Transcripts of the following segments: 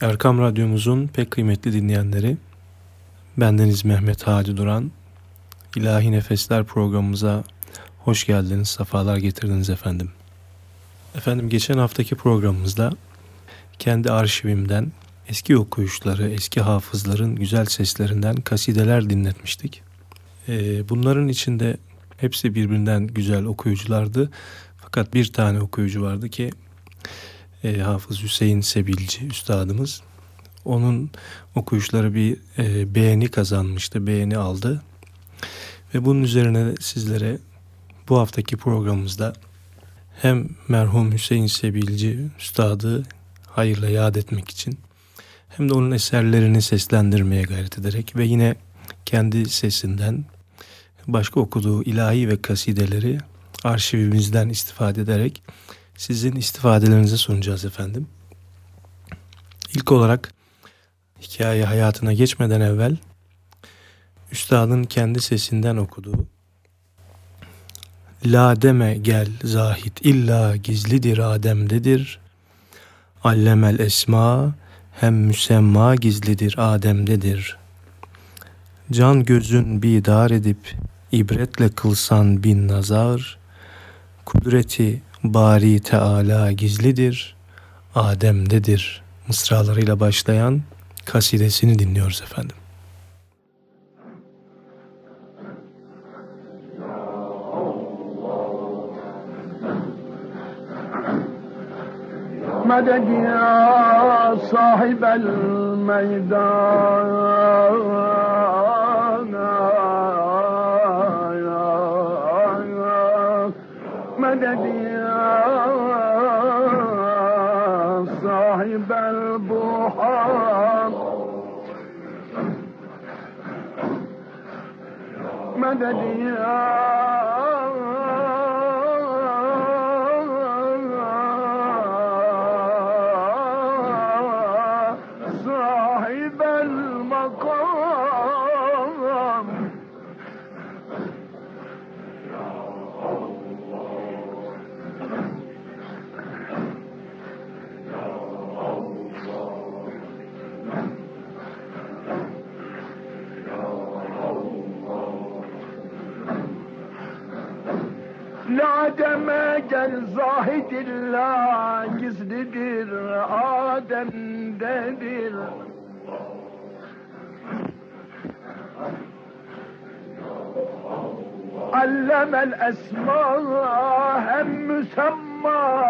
Erkam Radyomuzun pek kıymetli dinleyenleri, bendeniz Mehmet Hadi Duran, İlahi Nefesler programımıza hoş geldiniz, sefalar getirdiniz efendim. Efendim geçen haftaki programımızda kendi arşivimden eski okuyuşları, eski hafızların güzel seslerinden kasideler dinletmiştik. Ee, bunların içinde hepsi birbirinden güzel okuyuculardı. Fakat bir tane okuyucu vardı ki e, Hafız Hüseyin Sebilci üstadımız. Onun okuyuşları bir e, beğeni kazanmıştı, beğeni aldı. Ve bunun üzerine sizlere bu haftaki programımızda hem merhum Hüseyin Sebilci üstadı hayırla yad etmek için hem de onun eserlerini seslendirmeye gayret ederek ve yine kendi sesinden başka okuduğu ilahi ve kasideleri arşivimizden istifade ederek sizin istifadelerinizi sunacağız efendim. İlk olarak hikaye hayatına geçmeden evvel üstadın kendi sesinden okuduğu La deme gel zahit illa gizlidir Adem'dedir. Allemel esma hem müsemma gizlidir Adem'dedir. Can gözün bidar edip ibretle kılsan bin nazar, kudreti Bari Teala gizlidir, Adem'dedir mısralarıyla başlayan kasidesini dinliyoruz efendim. مدد يا صاحب الميدان مدد صاحب مدد Adem'dedir Allemel esma hem müsemma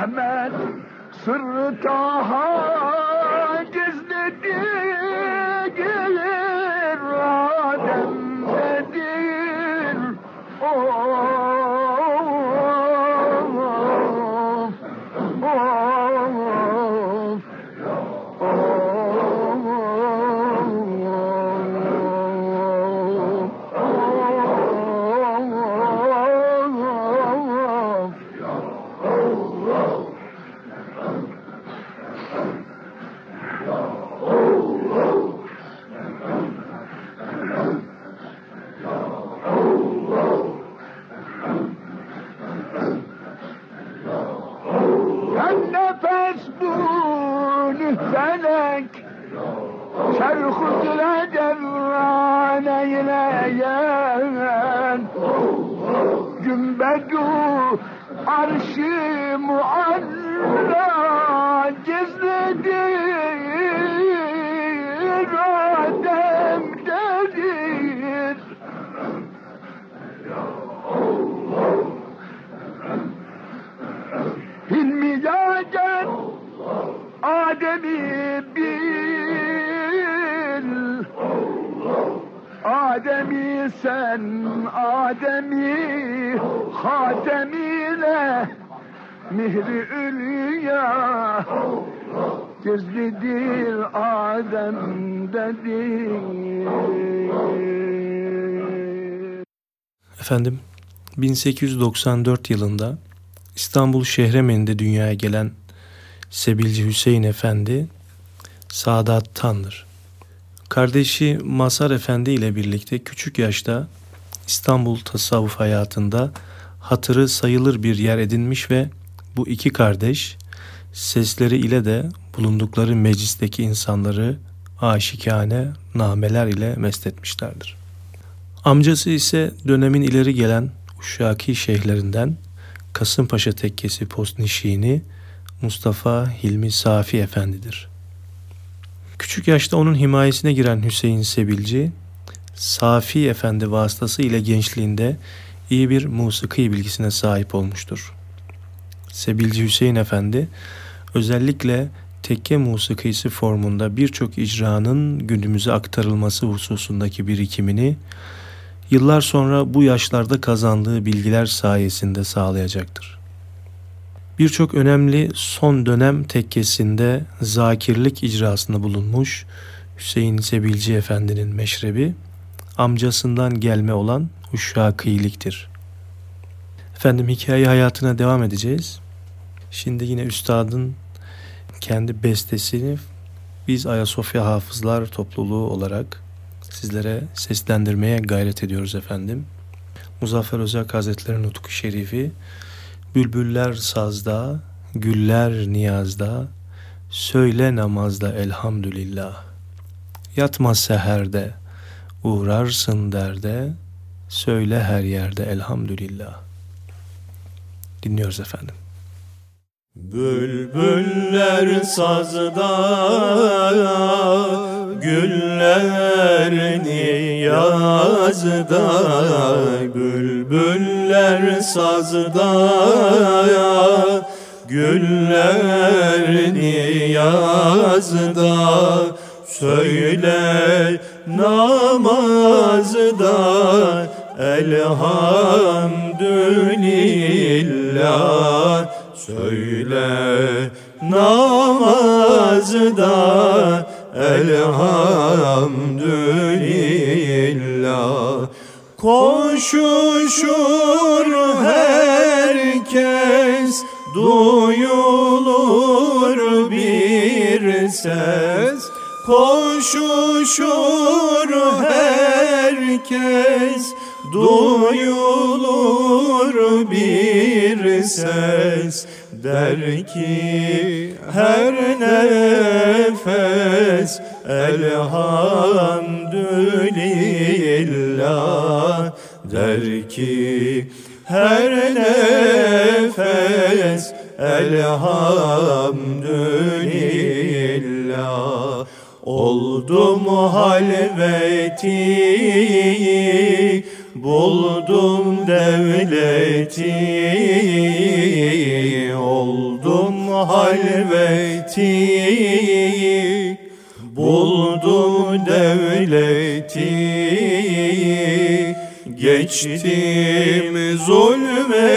Ahmed, Sir Taha. Adem'i bil. Adem'i sen Adem'i Hatemiyle Mihri ülya Gizlidir Adem'dedir Efendim 1894 yılında İstanbul Şehremen'de dünyaya gelen Sebilci Hüseyin Efendi Sadat Tan'dır. Kardeşi Masar Efendi ile birlikte küçük yaşta İstanbul tasavvuf hayatında hatırı sayılır bir yer edinmiş ve bu iki kardeş sesleri ile de bulundukları meclisteki insanları aşikane nameler ile mest etmişlerdir. Amcası ise dönemin ileri gelen Uşaki şeyhlerinden Kasımpaşa Tekkesi Postnişini Mustafa Hilmi Safi Efendidir. Küçük yaşta onun himayesine giren Hüseyin Sebilci, Safi Efendi vasıtası ile gençliğinde iyi bir musiki bilgisine sahip olmuştur. Sebilci Hüseyin Efendi özellikle tekke musikisi formunda birçok icranın günümüze aktarılması hususundaki birikimini yıllar sonra bu yaşlarda kazandığı bilgiler sayesinde sağlayacaktır. Birçok önemli son dönem tekkesinde zakirlik icrasında bulunmuş Hüseyin Sebilci Efendi'nin meşrebi amcasından gelme olan Uşşakiliktir. Efendim hikaye hayatına devam edeceğiz. Şimdi yine üstadın kendi bestesini biz Ayasofya Hafızlar Topluluğu olarak sizlere seslendirmeye gayret ediyoruz efendim. Muzaffer Özak Hazretleri'nin Nutku Şerifi Bülbüller sazda, güller niyazda, söyle namazda elhamdülillah. Yatma seherde, uğrarsın derde, söyle her yerde elhamdülillah. Dinliyoruz efendim. Bülbüller sazda, güller niyazda, bülbüller sazda, güller niyazda, söyle namazda, elhamdülillah. Söyle namazda elhamdülillah Koşuşur herkes duyulur bir ses. Koşuşur herkes duyulur bir ses Der ki her nefes elhamdülillah. Der ki her nefes elhamdülillah. Oldum halveti, buldum devleti Oldum halveti, buldum devleti Geçtim zulmeti.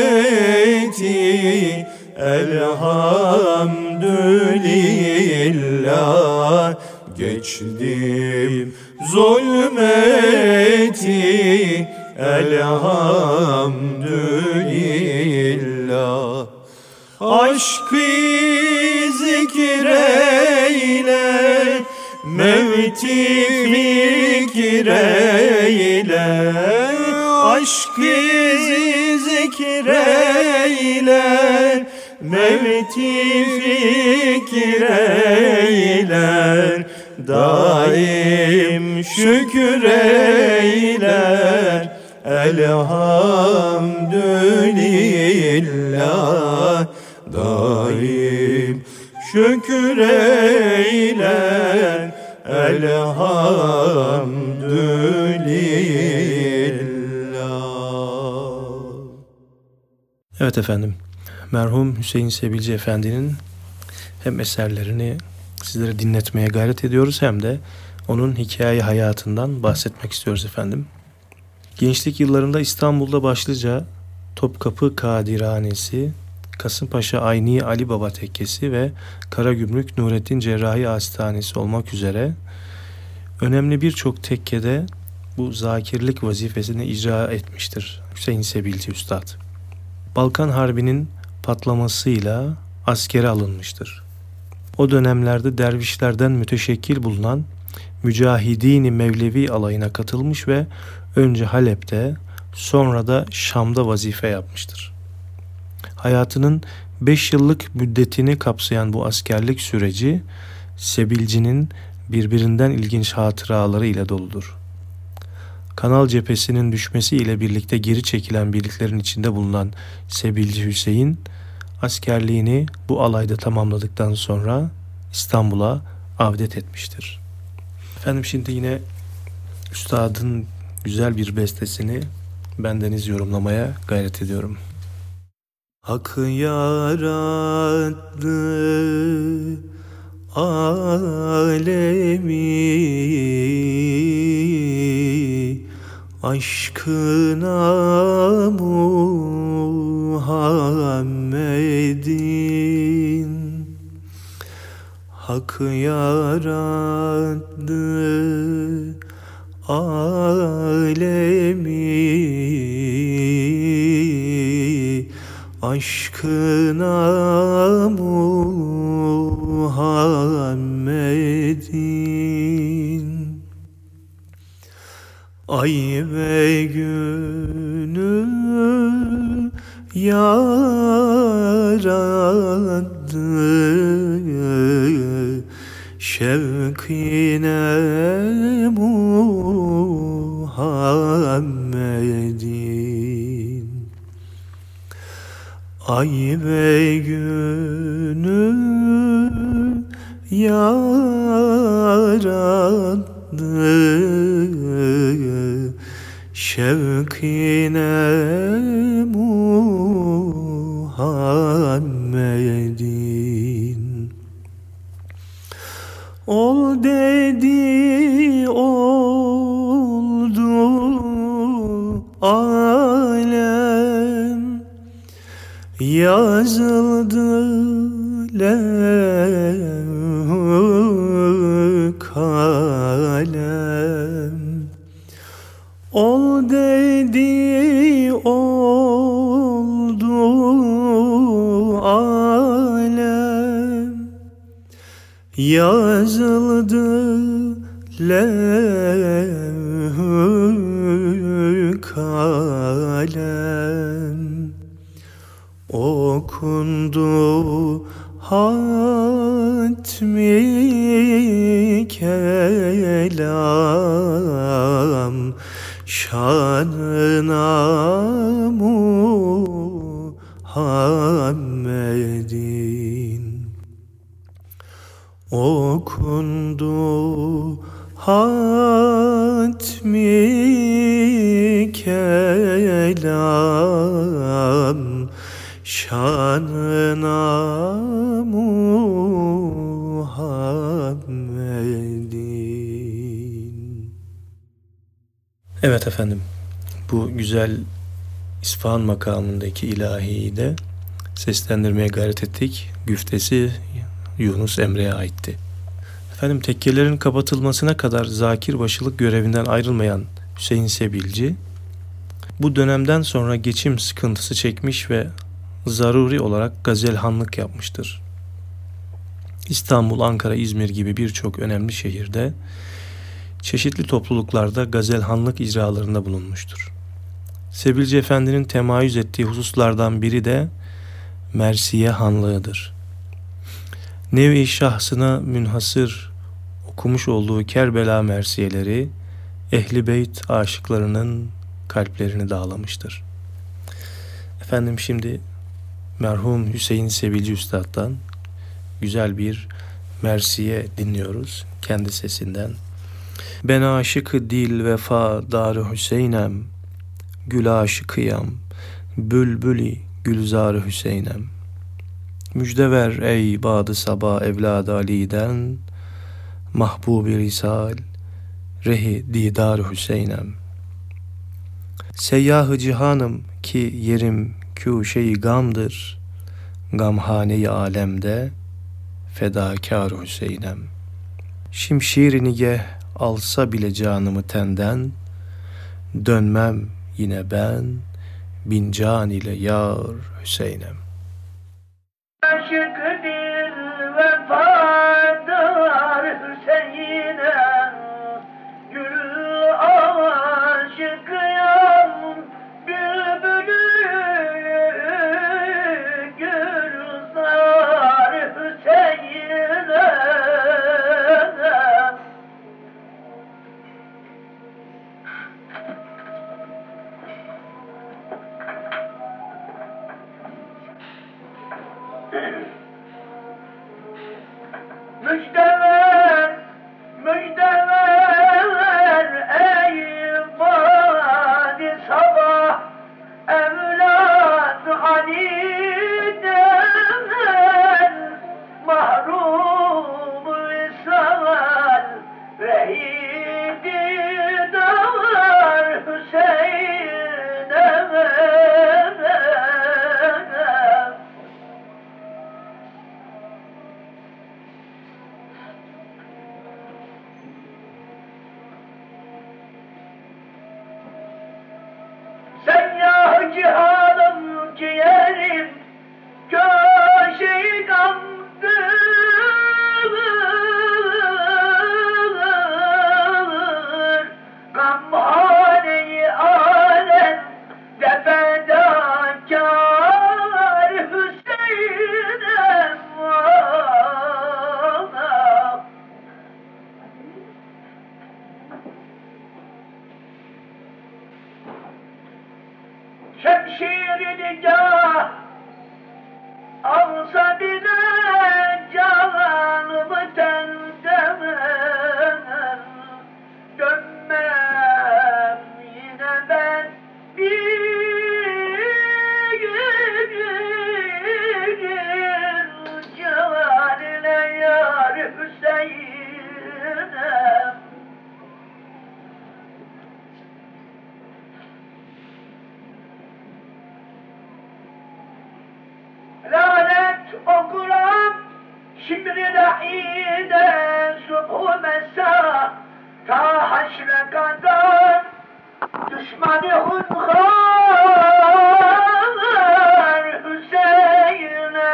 Elhamdülillah Geçtim zulmeti elhamdülillah Aşkı zikreyle Mevti fikreyle Aşkı zikreyle Mevti fikreyle Daim şükreyler Elhamdülillah Daim şükreyler Elhamdülillah Evet efendim. Merhum Hüseyin Sebilci Efendi'nin hem eserlerini sizlere dinletmeye gayret ediyoruz hem de onun hikaye hayatından bahsetmek istiyoruz efendim. Gençlik yıllarında İstanbul'da başlıca Topkapı Kadiranesi, Kasımpaşa Ayni Ali Baba Tekkesi ve Karagümrük Nurettin Cerrahi Hastanesi olmak üzere önemli birçok tekkede bu zakirlik vazifesini icra etmiştir Hüseyin Sebilci Üstad. Balkan Harbi'nin patlamasıyla askere alınmıştır. O dönemlerde dervişlerden müteşekkil bulunan Mücahidini Mevlevi alayına katılmış ve önce Halep'te sonra da Şam'da vazife yapmıştır. Hayatının 5 yıllık müddetini kapsayan bu askerlik süreci Sebilci'nin birbirinden ilginç hatıraları ile doludur. Kanal cephesinin düşmesi ile birlikte geri çekilen birliklerin içinde bulunan Sebilci Hüseyin, askerliğini bu alayda tamamladıktan sonra İstanbul'a avdet etmiştir. Efendim şimdi yine üstadın güzel bir bestesini bendeniz yorumlamaya gayret ediyorum. Hakkı yarattı alemi aşkına Muhammed'in Hak yarattı alemi aşkına Muhammed'in. Ay ve günü yarattı Şevkine Muhammed'in Ay ve günü yarattı Şevkine Muhammed'in Ol dedi oldu alem. Yazıldı levh kalem. Ol dedi oldu Yazıldı levh kalem. Okundu hatmi kelam. Şanına Muhammedin okundu hatmi kelam şanına Muhammedin Evet efendim bu güzel İsfahan makamındaki ilahiyi de seslendirmeye gayret ettik. Güftesi Yunus Emre'ye aitti. Efendim tekkelerin kapatılmasına kadar zakir başılık görevinden ayrılmayan Hüseyin Sebilci, bu dönemden sonra geçim sıkıntısı çekmiş ve zaruri olarak gazelhanlık yapmıştır. İstanbul, Ankara, İzmir gibi birçok önemli şehirde çeşitli topluluklarda gazelhanlık icralarında bulunmuştur. Sebilci Efendi'nin temayüz ettiği hususlardan biri de Mersiye Hanlığı'dır. Nevi şahsına münhasır okumuş olduğu Kerbela Mersiyeleri Ehli Beyt aşıklarının kalplerini dağlamıştır. Efendim şimdi merhum Hüseyin Sebilci Üstad'dan güzel bir Mersiye dinliyoruz kendi sesinden. Ben aşık dil vefa darı Hüseyinem Gül aşıkıyam bülbüli gülzar Hüseyinem Müjde ver ey badı sabah evlad Ali'den Mahbubi risal rehi didar Hüseyinem Seyyahı cihanım ki yerim küşe-i gamdır Gamhane-i alemde fedakar Hüseyinem Şimşirini geh alsa bile canımı tenden Dönmem yine ben bin can ile yar Hüseyinem. Kibri rahide subhu mesa ta haşre kadar düşmanı hunhar Hüseyin'e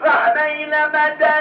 Rahmeyle medet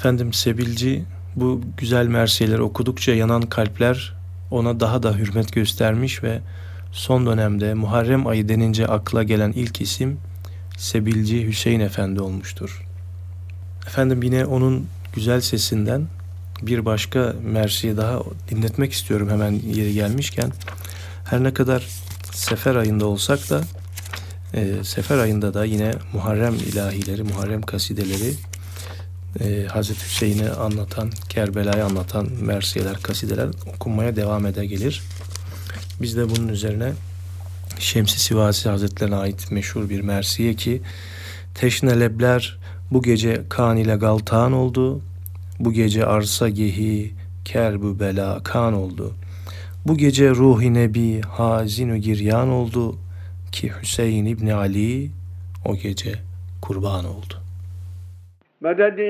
Efendim Sebilci bu güzel mersiyeleri okudukça yanan kalpler ona daha da hürmet göstermiş ve son dönemde Muharrem ayı denince akla gelen ilk isim Sebilci Hüseyin Efendi olmuştur. Efendim yine onun güzel sesinden bir başka mersiye daha dinletmek istiyorum hemen yeri gelmişken. Her ne kadar sefer ayında olsak da e, sefer ayında da yine Muharrem ilahileri, Muharrem kasideleri e, Hazreti Hüseyin'i anlatan, Kerbela'yı anlatan mersiyeler, kasideler okunmaya devam ede gelir. Biz de bunun üzerine Şemsi Sivasi Hazretlerine ait meşhur bir mersiye ki Teşne lebler bu gece kan ile galtan oldu. Bu gece arsa gehi kerbu bela kan oldu. Bu gece ruhi nebi hazinu giryan oldu ki Hüseyin İbni Ali o gece kurban oldu. Medet ya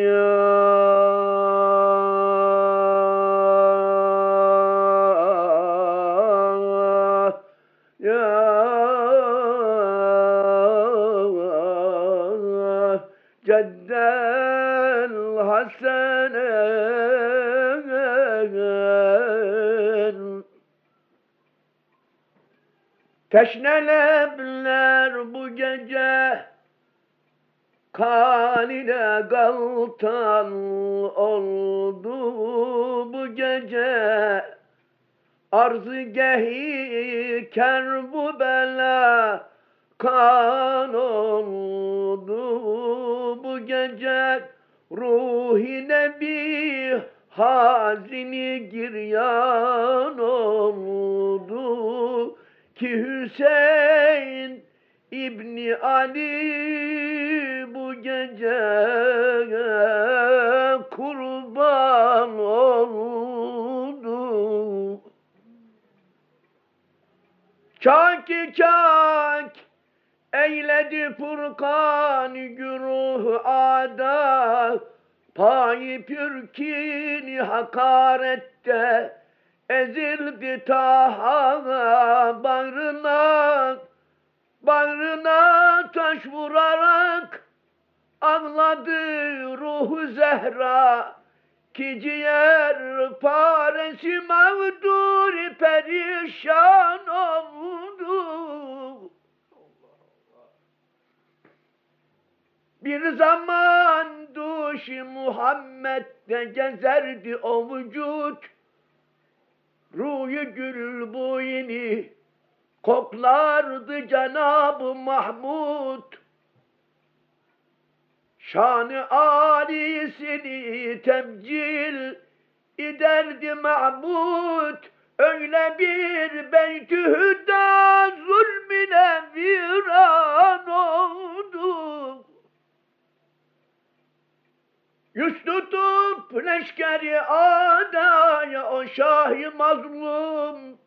ya Ceddel Hasan'ın Teşne lebler bu gece Kan ile galtan oldu bu gece. Arzı gehi kerbu bela kan oldu bu gece. Ruhi nebi hazini giryan oldu ki Hüseyin İbni Ali bu gece kurban oldu. Çaki çak eyledi Furkan güruh ada Payı pürkini hakarette ezildi taha bağrına Bağrına taş vurarak ağladı ruhu Zehra ki ciğer paresi mağdur perişan oldu. Bir zaman duşi Muhammed'de gezerdi o vücut. Ruyu gül boyunu koklardı Cenab-ı Mahmud. Şanı âlisini temcil ederdi Mahmud. Öyle bir beytü hüda zulmüne viran oldu. Yüz tutup leşkeri adaya o şahi mazlum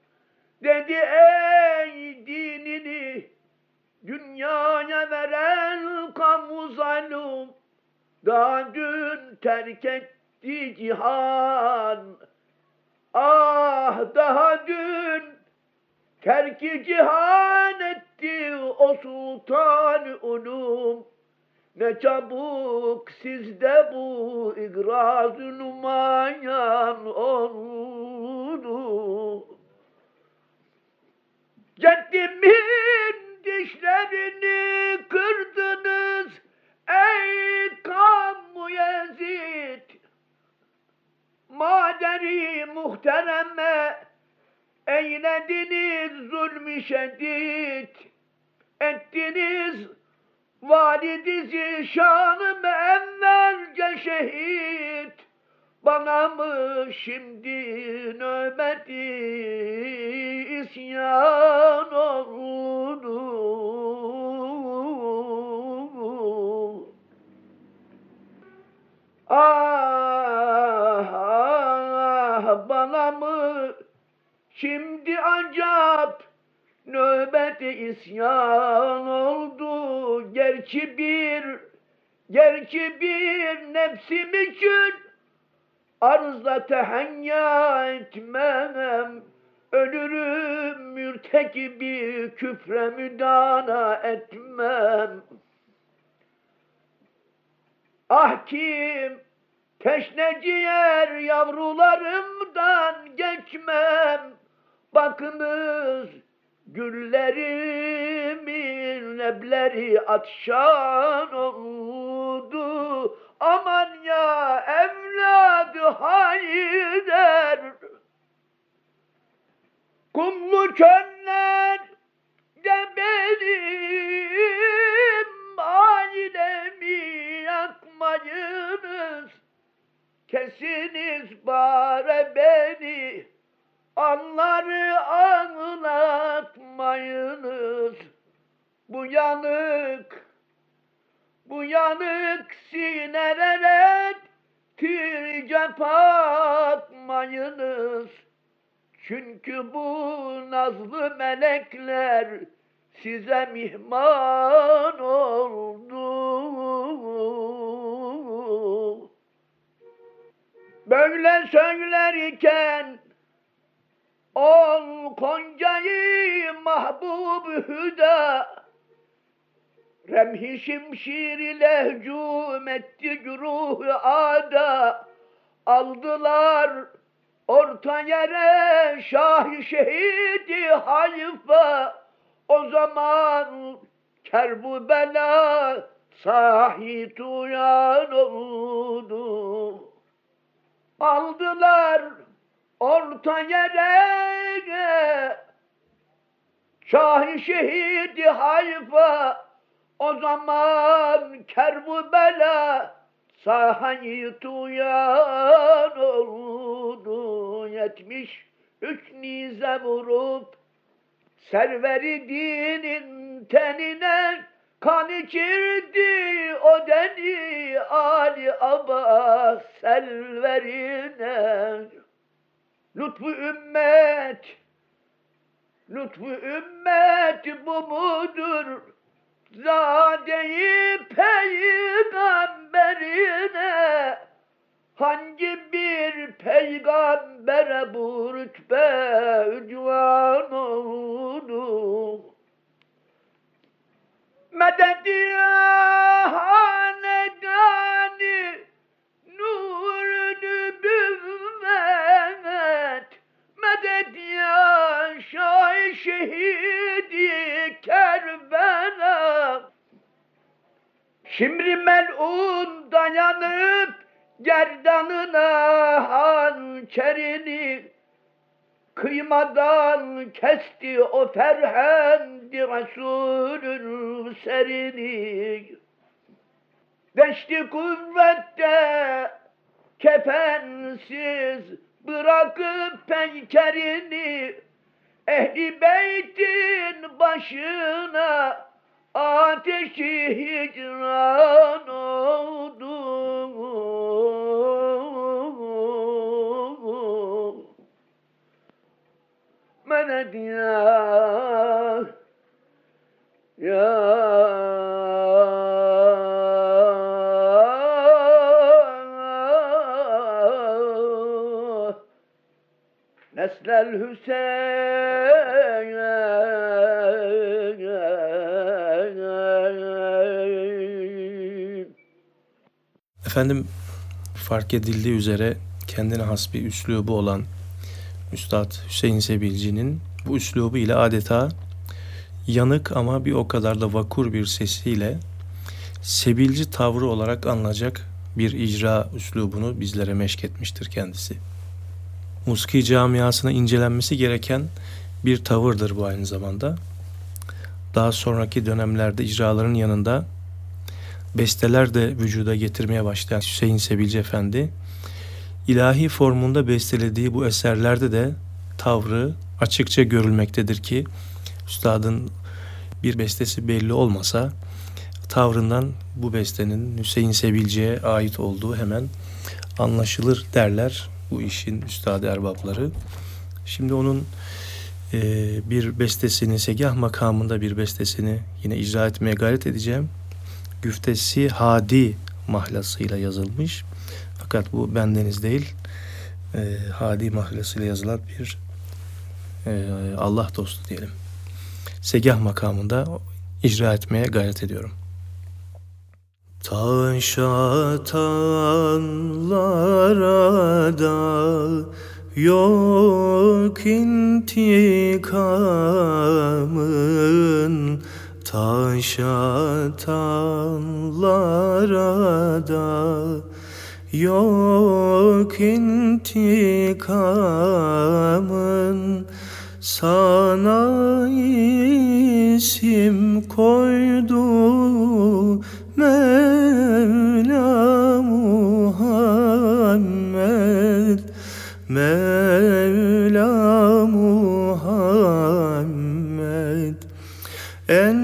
dedi ey dinini dünyaya veren kamu zalim daha dün terk etti cihan ah daha dün terki cihan etti o sultan ulum ne çabuk sizde bu igraz-ı numayan oldu dişlerini kırdınız ey kamu Yezid. Maderi muhtereme eylediniz zulmü şedid. Ettiniz validizi şanım evvelce şehit bana mı şimdi nöbeti isyan oldu? Ah, ah bana mı şimdi acap nöbeti isyan oldu? Gerçi bir gerçi bir nefsim için arzla tehenya etmem ölürüm mürtekibi küfre müdana etmem. Ah kim teşne ciğer yavrularımdan geçmem. Bakınız güllerimin lebleri atşan oldu. Aman ya evladı Haydar Kumlu çöller de benim ailemi yakmayınız. Kesiniz bare beni Anları anlatmayınız. Bu yanık Bu yanık sinelere Tircep atmayınız Çünkü bu nazlı melekler size mihman oldu. Böyle söylerken ol koncayı mahbub hüda Remhi şimşir ile hücum etti güruh ada. Aldılar orta yere şah şehidi hayfa. O zaman kerbu bela sahi tuyan oldu. Aldılar orta yere Şahi şehidi hayfa o zaman kerbu bela sahayı tuyan oldu yetmiş üç nize vurup serveri dinin tenine kan içirdi o deni Ali Abbas selverine. Lütfu ümmet lütfu ümmet bu mudur Zade-i peygamberine hangi bir peygambere bu rütbe ücvan oldu? Medet ya hanedani nur nübüvvet Medet ya şah şehidi Şimdi melun dayanıp gerdanına hançerini Kıymadan kesti o ferhendi Resulün serini. Deşti kuvvette kefensiz bırakıp penkerini Ehli beytin başına ateşi hicran oldu. Menet ya, ya Neslel Hüseyin Efendim fark edildiği üzere kendine has bir üslubu olan Üstad Hüseyin Sebilci'nin bu üslubu ile adeta yanık ama bir o kadar da vakur bir sesiyle sebilci tavrı olarak anılacak bir icra üslubunu bizlere meşk etmiştir kendisi. Musiki camiasına incelenmesi gereken bir tavırdır bu aynı zamanda. Daha sonraki dönemlerde icraların yanında besteler de vücuda getirmeye başlayan Hüseyin Sebilci Efendi ilahi formunda bestelediği bu eserlerde de tavrı açıkça görülmektedir ki üstadın bir bestesi belli olmasa tavrından bu bestenin Hüseyin Sebilci'ye ait olduğu hemen anlaşılır derler bu işin üstadı erbapları. Şimdi onun bir bestesini, segah makamında bir bestesini yine icra etmeye gayret edeceğim. Güftesi Hadi mahlasıyla yazılmış. Fakat bu bendeniz değil. E, Hadi mahlasıyla yazılan bir e, Allah dostu diyelim. Segah makamında icra etmeye gayret ediyorum. Taş atanlara da yok intikamın Taş atanlara da yok intikamın. Sana isim koydu Mevla Muhammed. Mevla Muhammed. Enbiya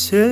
tacısın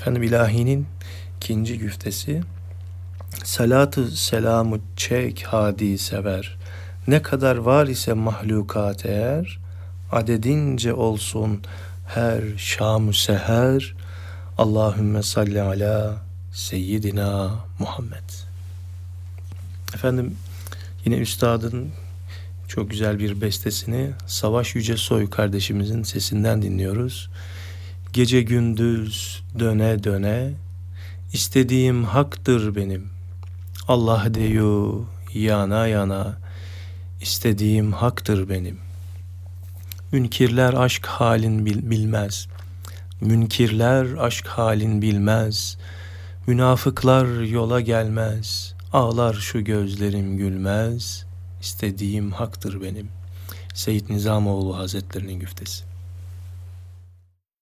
Efendim ilahinin ikinci güftesi. Salatı selamı çek hadi sever. Ne kadar var ise mahlukat eğer Adedince olsun her şam seher. Allahümme salli ala seyyidina Muhammed. Efendim yine üstadın çok güzel bir bestesini Savaş Yüce Soy kardeşimizin sesinden dinliyoruz. Gece gündüz döne döne istediğim haktır benim. Allah deyu yana yana istediğim haktır benim. Münkirler aşk halin bil- bilmez. Münkirler aşk halin bilmez. Münafıklar yola gelmez. Ağlar şu gözlerim gülmez. İstediğim haktır benim. Seyyid Nizamoğlu Hazretlerinin güftesi.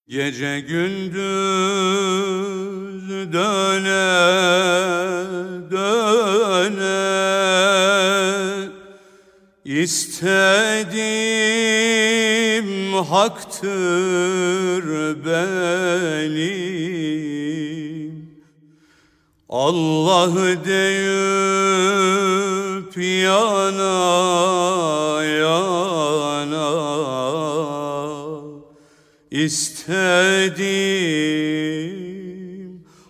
Gece gündüz döne döne. İstediğim haktır benim. Allah deyip yana yana İstediğim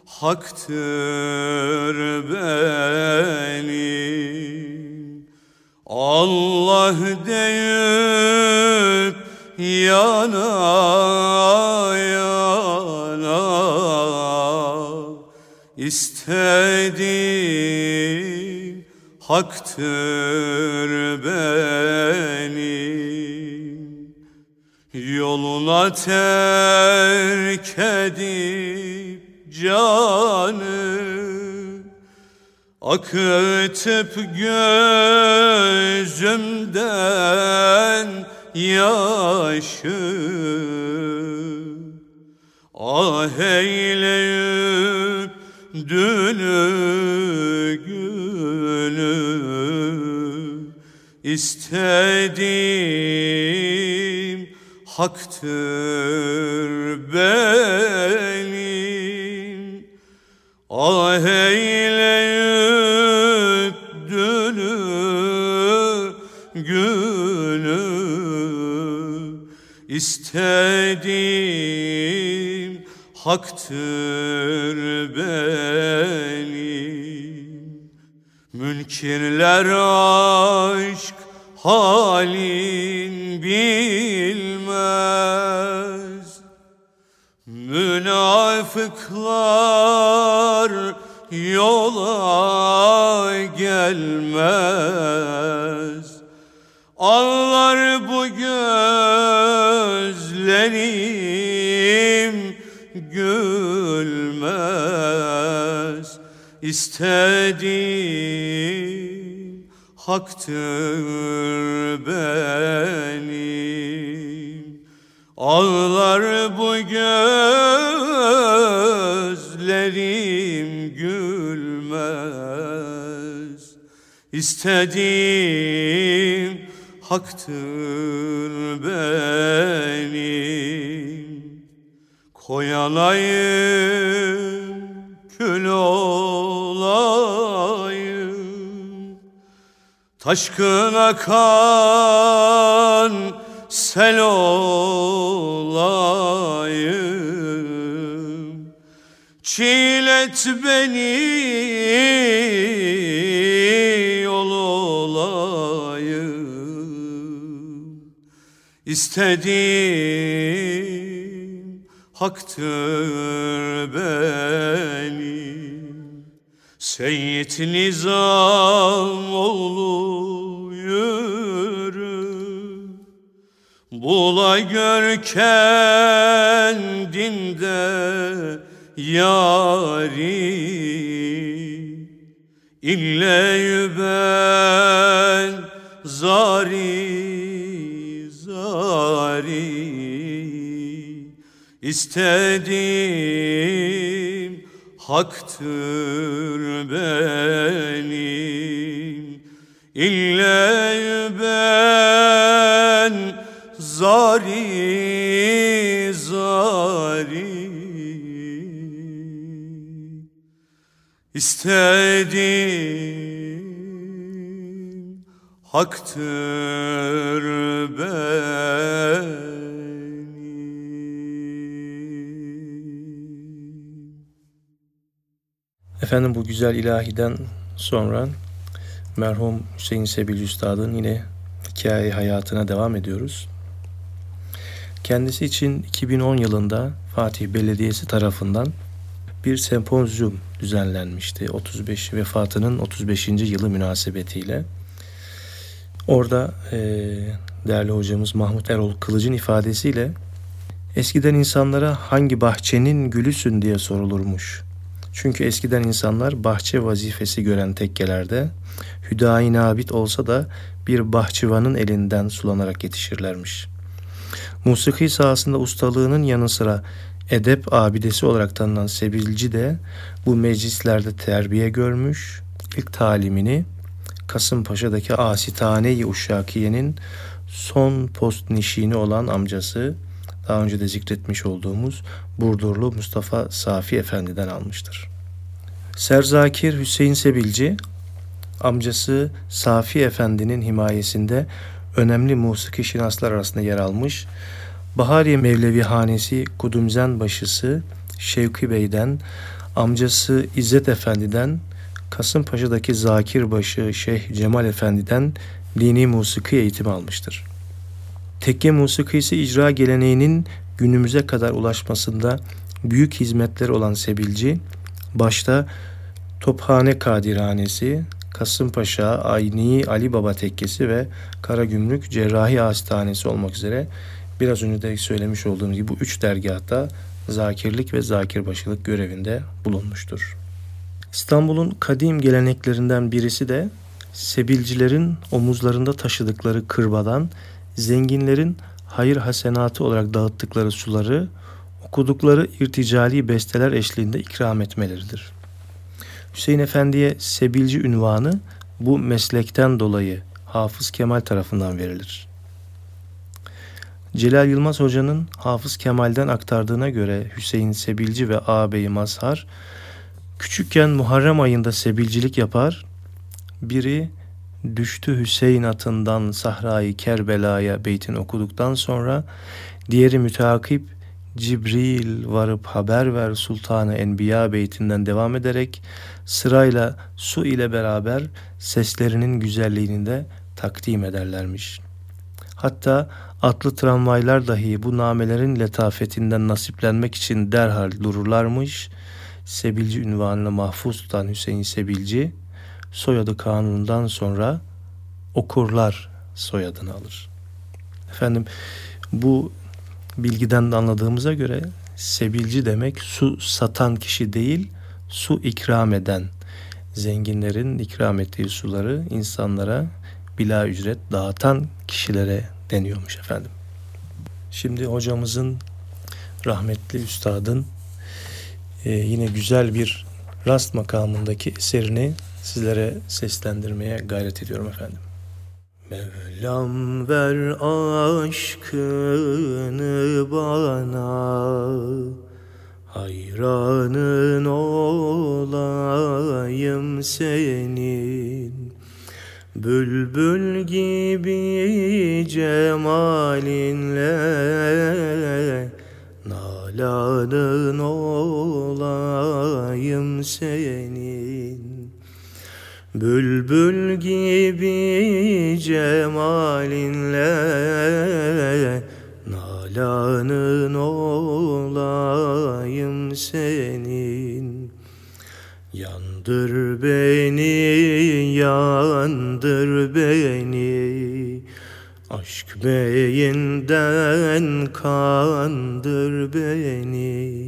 haktır benim Allah deyip yana yana. İstediğim haktır benim Yoluna terk edip canı Akıtıp gözümden yaşı. Ah eyleyip dünü günü istediğim haktır benim. Ah eyleyip dünü günü istediğim haktır benim. Münkirler aşk halin bilmez. Münafıklar yola gelmez. Ağlar bu gözlerim gülmez. İstediğim haktır benim. Ağlar bu gözlerim gülmez. İstediğim haktır benim. Koyalayım Taşkın akan sel olayım. Çiğlet beni yol olayım. İstediğim haktır benim Seyyid Nizam oğlu yürü. Bula gör kendinde yari. İlle ben zari zari. İstediğim haktır benim İlle ben zari zari. İstediğim haktır benim Efendim bu güzel ilahiden sonra merhum Hüseyin Sebil Üstad'ın yine hikaye hayatına devam ediyoruz. Kendisi için 2010 yılında Fatih Belediyesi tarafından bir sempozyum düzenlenmişti. 35 vefatının 35. yılı münasebetiyle. Orada e, değerli hocamız Mahmut Erol Kılıç'ın ifadesiyle eskiden insanlara hangi bahçenin gülüsün diye sorulurmuş. Çünkü eskiden insanlar bahçe vazifesi gören tekkelerde hüdayi nabit olsa da bir bahçıvanın elinden sulanarak yetişirlermiş. Musiki sahasında ustalığının yanı sıra edep abidesi olarak tanınan Sebilci de bu meclislerde terbiye görmüş. İlk talimini Kasımpaşa'daki Asitane-i Uşakiye'nin son post nişini olan amcası daha önce de zikretmiş olduğumuz Burdurlu Mustafa Safi Efendi'den almıştır. Serzakir Hüseyin Sebilci amcası Safi Efendi'nin himayesinde önemli musiki şinaslar arasında yer almış. Bahariye Mevlevi Hanesi Kudumzen başısı Şevki Bey'den, amcası İzzet Efendi'den, Kasımpaşa'daki Zakirbaşı Şeyh Cemal Efendi'den dini musiki eğitimi almıştır. Tekke musikisi icra geleneğinin günümüze kadar ulaşmasında büyük hizmetleri olan Sebilci, başta Tophane Kadirhanesi, Kasımpaşa, Ayni Ali Baba Tekkesi ve Karagümrük Cerrahi Hastanesi olmak üzere biraz önce de söylemiş olduğum gibi bu üç dergahta zakirlik ve zakirbaşılık görevinde bulunmuştur. İstanbul'un kadim geleneklerinden birisi de sebilcilerin omuzlarında taşıdıkları kırbadan zenginlerin hayır hasenatı olarak dağıttıkları suları okudukları irticali besteler eşliğinde ikram etmeleridir. Hüseyin Efendi'ye Sebilci ünvanı bu meslekten dolayı Hafız Kemal tarafından verilir. Celal Yılmaz Hoca'nın Hafız Kemal'den aktardığına göre Hüseyin Sebilci ve ağabeyi Mazhar küçükken Muharrem ayında sebilcilik yapar, biri düştü Hüseyin atından sahrayı Kerbela'ya beytin okuduktan sonra diğeri müteakip Cibril varıp haber ver Sultanı Enbiya beytinden devam ederek sırayla su ile beraber seslerinin güzelliğini de takdim ederlermiş. Hatta atlı tramvaylar dahi bu namelerin letafetinden nasiplenmek için derhal dururlarmış. Sebilci ünvanını mahfuz tutan Hüseyin Sebilci, soyadı kanundan sonra okurlar soyadını alır. Efendim bu bilgiden de anladığımıza göre sebilci demek su satan kişi değil, su ikram eden, zenginlerin ikram ettiği suları insanlara bila ücret dağıtan kişilere deniyormuş efendim. Şimdi hocamızın rahmetli üstadın e, yine güzel bir rast makamındaki eserini sizlere seslendirmeye gayret ediyorum efendim. Mevlam ver aşkını bana Hayranın olayım senin Bülbül gibi cemalinle Nalanın olayım senin Bülbül gibi cemalinle Nalanın olayım senin. Yandır beni, yandır beni. Aşk beyinden kandır beni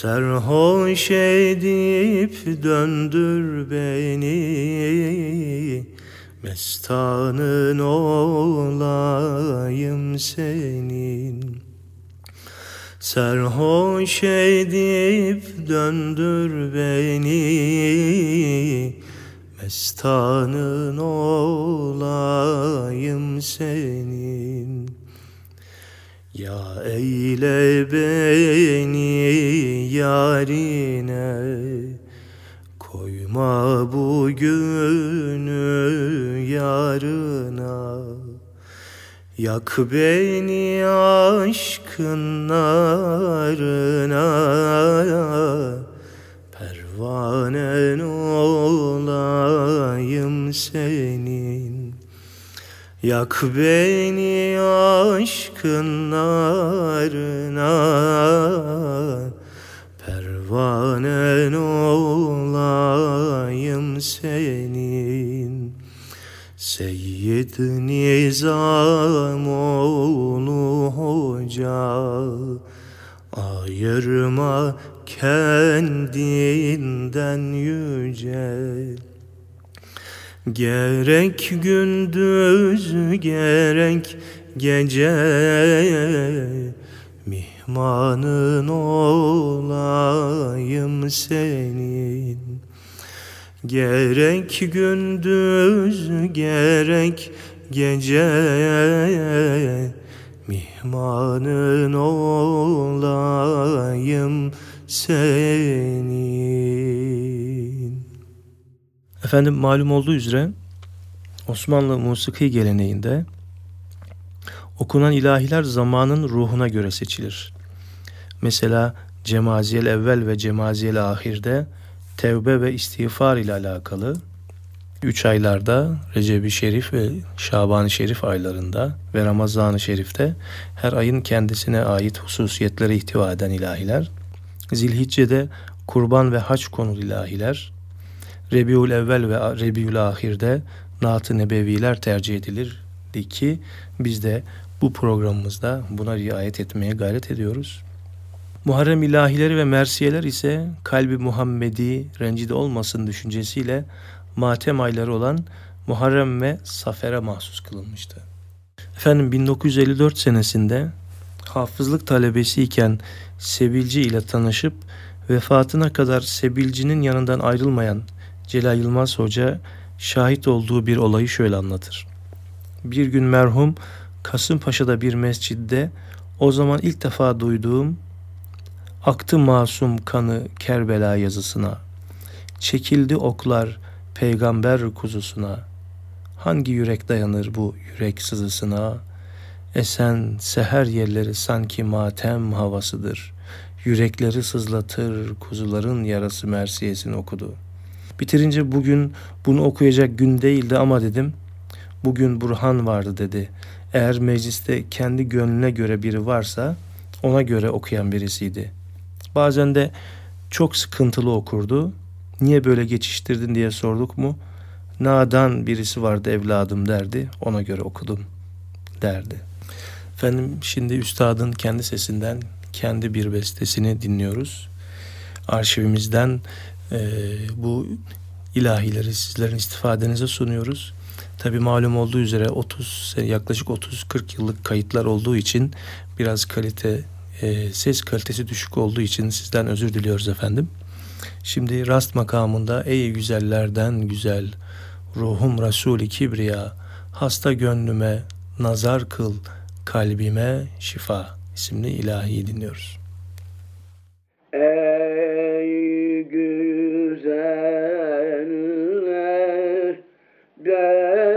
Serhoş edip döndür beni. Mestanın olayım senin. Serhoş edip döndür beni. Mestanın olayım senin Ya eyle beni yarine Koyma bugünü yarına. Yak beni aşkın narına Pervanen olayım senin Yak beni aşkın narına Pervanen olayım senin. Seyyid Nizamoğlu Hoca Ayırma kendinden yüce Gerek gündüz gerek gece. Mihmanın olayım senin. Gerek gündüz gerek gece. Mihmanın olayım senin Efendim malum olduğu üzere Osmanlı musiki geleneğinde okunan ilahiler zamanın ruhuna göre seçilir. Mesela Cemaziyel evvel ve Cemaziyel ahirde tevbe ve istiğfar ile alakalı 3 aylarda Recep-i Şerif ve Şaban-ı Şerif aylarında ve Ramazan-ı Şerif'te her ayın kendisine ait hususiyetlere ihtiva eden ilahiler, Zilhicce'de kurban ve haç konulu ilahiler, Rebiul Evvel ve Rebiul Ahir'de Naat-ı Nebeviler tercih edilir ki biz de bu programımızda buna riayet etmeye gayret ediyoruz. Muharrem ilahileri ve mersiyeler ise kalbi Muhammedi rencide olmasın düşüncesiyle matem ayları olan Muharrem ve Safer'e mahsus kılınmıştı. Efendim 1954 senesinde hafızlık talebesiyken Sebilci ile tanışıp vefatına kadar Sebilci'nin yanından ayrılmayan Celal Yılmaz Hoca şahit olduğu bir olayı şöyle anlatır. Bir gün merhum Kasımpaşa'da bir mescidde o zaman ilk defa duyduğum Aktı masum kanı Kerbela yazısına, çekildi oklar peygamber kuzusuna, hangi yürek dayanır bu yürek sızısına, Esen seher yerleri sanki matem havasıdır. Yürekleri sızlatır kuzuların yarası mersiyesini okudu. Bitirince bugün bunu okuyacak gün değildi ama dedim. Bugün Burhan vardı dedi. Eğer mecliste kendi gönlüne göre biri varsa ona göre okuyan birisiydi. Bazen de çok sıkıntılı okurdu. Niye böyle geçiştirdin diye sorduk mu? Nadan birisi vardı evladım derdi. Ona göre okudum derdi. Efendim şimdi üstadın kendi sesinden kendi bir bestesini dinliyoruz. Arşivimizden bu ilahileri sizlerin istifadenize sunuyoruz. Tabi malum olduğu üzere 30 yaklaşık 30-40 yıllık kayıtlar olduğu için biraz kalite e, ses kalitesi düşük olduğu için sizden özür diliyoruz efendim. Şimdi rast makamında ey güzellerden güzel ruhum Resul-i Kibriya hasta gönlüme nazar kıl kalbime şifa isimli ilahiyi dinliyoruz. Ey güzeller. ben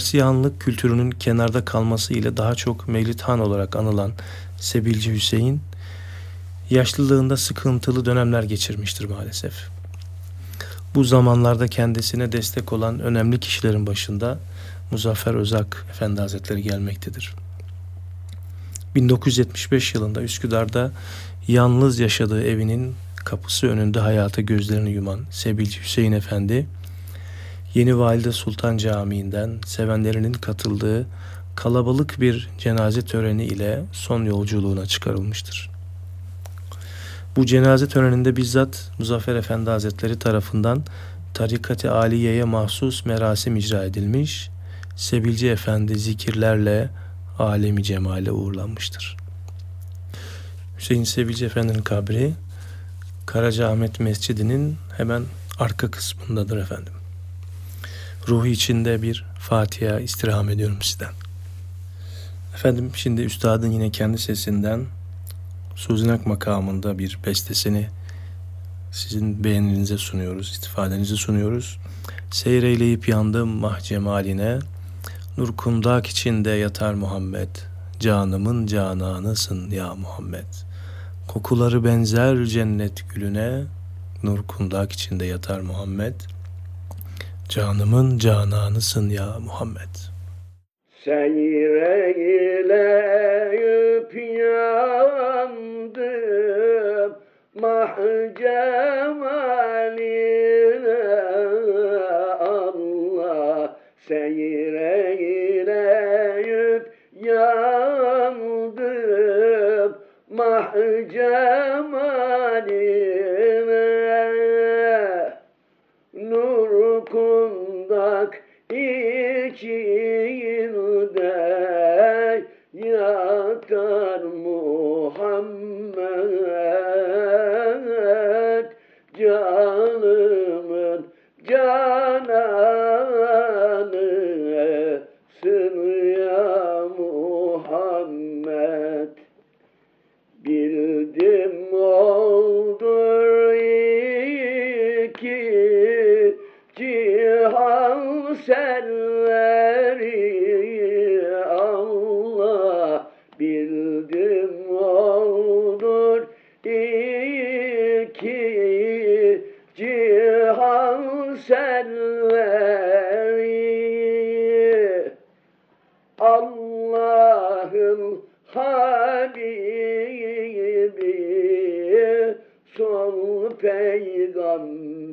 Mersiyanlık kültürünün kenarda kalması ile daha çok Mevlid Han olarak anılan Sebilci Hüseyin, yaşlılığında sıkıntılı dönemler geçirmiştir maalesef. Bu zamanlarda kendisine destek olan önemli kişilerin başında Muzaffer Özak Efendi Hazretleri gelmektedir. 1975 yılında Üsküdar'da yalnız yaşadığı evinin kapısı önünde hayata gözlerini yuman Sebilci Hüseyin Efendi, Yeni Valide Sultan Camii'nden sevenlerinin katıldığı kalabalık bir cenaze töreni ile son yolculuğuna çıkarılmıştır. Bu cenaze töreninde bizzat Muzaffer Efendi Hazretleri tarafından Tarikat-ı Aliye'ye mahsus merasim icra edilmiş, Sebilci Efendi zikirlerle alemi cemale uğurlanmıştır. Hüseyin Sebilci Efendi'nin kabri Karacaahmet Mescidi'nin hemen arka kısmındadır efendim. Ruhu içinde bir Fatiha istirham ediyorum sizden. Efendim şimdi üstadın yine kendi sesinden Suzinak makamında bir bestesini sizin beğeninize sunuyoruz, istifadenize sunuyoruz. Seyreyleyip yandım mah cemaline, nur kundak içinde yatar Muhammed, canımın cananısın ya Muhammed. Kokuları benzer cennet gülüne, nur kundak içinde yatar Muhammed, canımın cananısın ya Muhammed. Seyreyleyip yandım mah cemaline Allah Seyreyleyip yandım mah cemaline Nur kundak içinde yatar Muhammed. Canımın cananısın ya Muhammed. Bildim oldur serveri Allah bildim oldur iki cihan serveri Allah'ın Habibi son peygamberi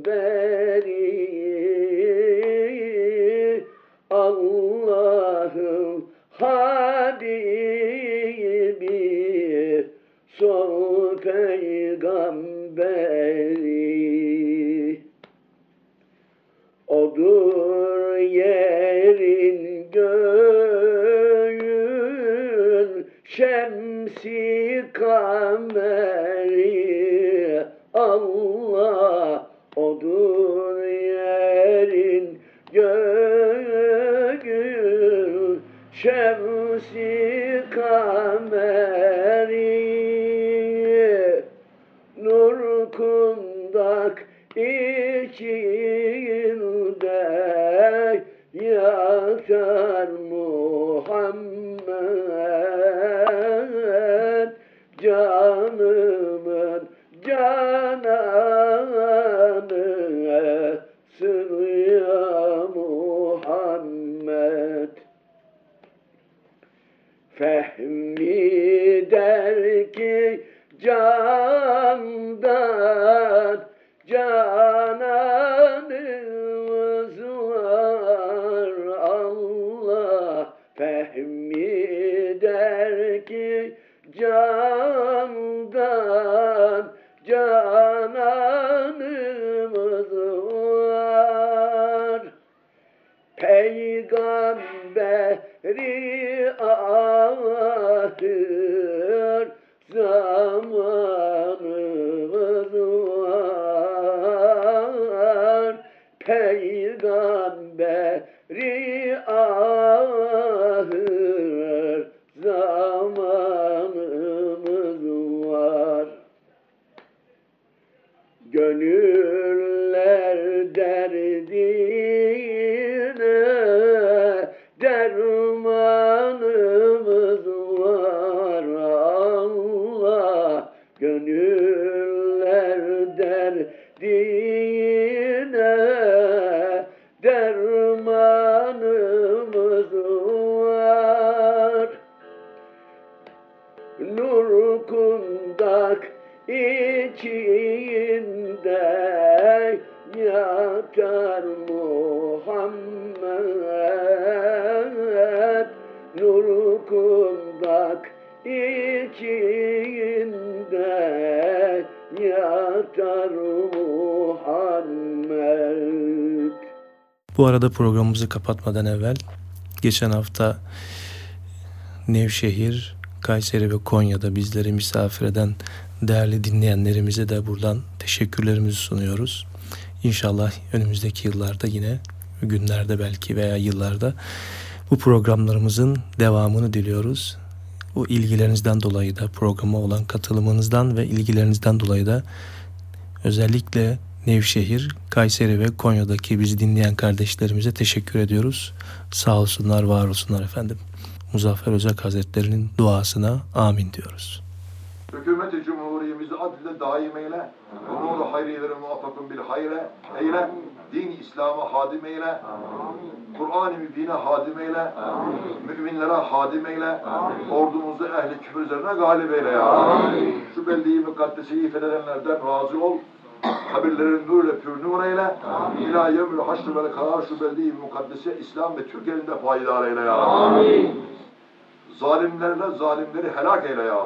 Ahir Bu arada programımızı kapatmadan evvel geçen hafta Nevşehir, Kayseri ve Konya'da bizleri misafir eden değerli dinleyenlerimize de buradan teşekkürlerimizi sunuyoruz. İnşallah önümüzdeki yıllarda yine günlerde belki veya yıllarda bu programlarımızın devamını diliyoruz. Bu ilgilerinizden dolayı da programa olan katılımınızdan ve ilgilerinizden dolayı da özellikle Nevşehir, Kayseri ve Konya'daki bizi dinleyen kardeşlerimize teşekkür ediyoruz. Sağ olsunlar, var olsunlar efendim. Muzaffer Özak Hazretleri'nin duasına amin diyoruz. Hükümeti Cumhuriyemizi adile daim eyle. Umuru hayriyeleri muvaffakun bil hayre eyle. Din İslam'a hadim eyle. Kur'an-ı Mübin'e hadim eyle. Müminlere hadim eyle. Ordumuzu ehli küfür üzerine galip eyle ya. Şu beldeyi mukaddesi fethedenlerden razı ol. Kabirlerin nuruyla pür nur eyle. İlâ yevmül haşr vel karar şu beldeyi mukaddesi İslam ve Türk elinde payidar eyle ya. Zalimlerle zalimleri helak eyle ya.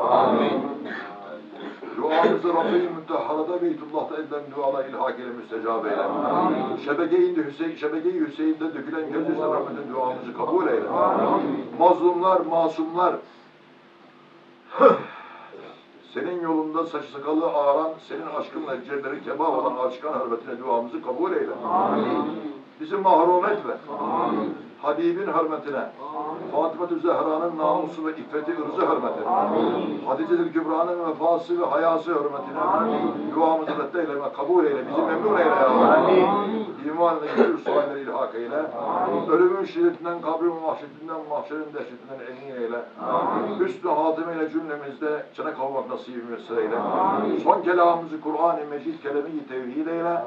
Duamızı Rabbi-i Müntehara'da Beytullah'ta edilen dualar ilhak ile müstecab eyle. Şebeke-i Hüseyin, Şebeke-i Hüseyin'de dökülen gözyaşı rahmetin duamızı kabul eyle. Mazlumlar, masumlar, senin yolunda saçı sakalı ağaran, senin aşkınla ciğerleri kebap olan aşkan hürmetine duamızı kabul eyle. Bizi mahrum etme. Habibin hürmetine, Fatıma-tü Zehra'nın namusu ve iffeti ırzı hürmetine, Hatice-i Kübra'nın vefası ve hayası hürmetine, duamızı reddeyleme, kabul eyle, bizi memnun eyle ya Rabbi. İman ve gönül sualleri ilhak eyle. Ölümün şiddetinden, kabrin mahşetinden, mahşerin dehşetinden emin eyle. Hüsnü hatimeyle cümlemizde çene kavmak nasibimiz eyle. Son kelamımızı Kur'an-ı Mecid kelime-i tevhid eyle.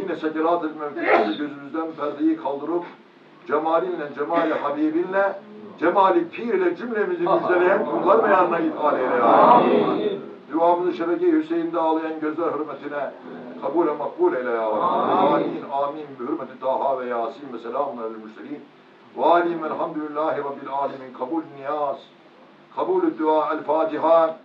Yine sekirat-ı mevkiyatı gözümüzden perdeyi kaldırıp cemalinle, cemali Habibinle, cemali pir ile cümlemizi müjdeleyen kullar beyanına ithal eyle ya. Duamızı şebeke Hüseyin'de ağlayan gözler hürmetine kabul makbul eyle ya. Amin, amin. Bi hürmeti Taha ve Yasin ve selamun aleyhi mürselin. Ve alim elhamdülillahi rabbil alemin. Kabul niyaz. Kabul dua el Fatiha.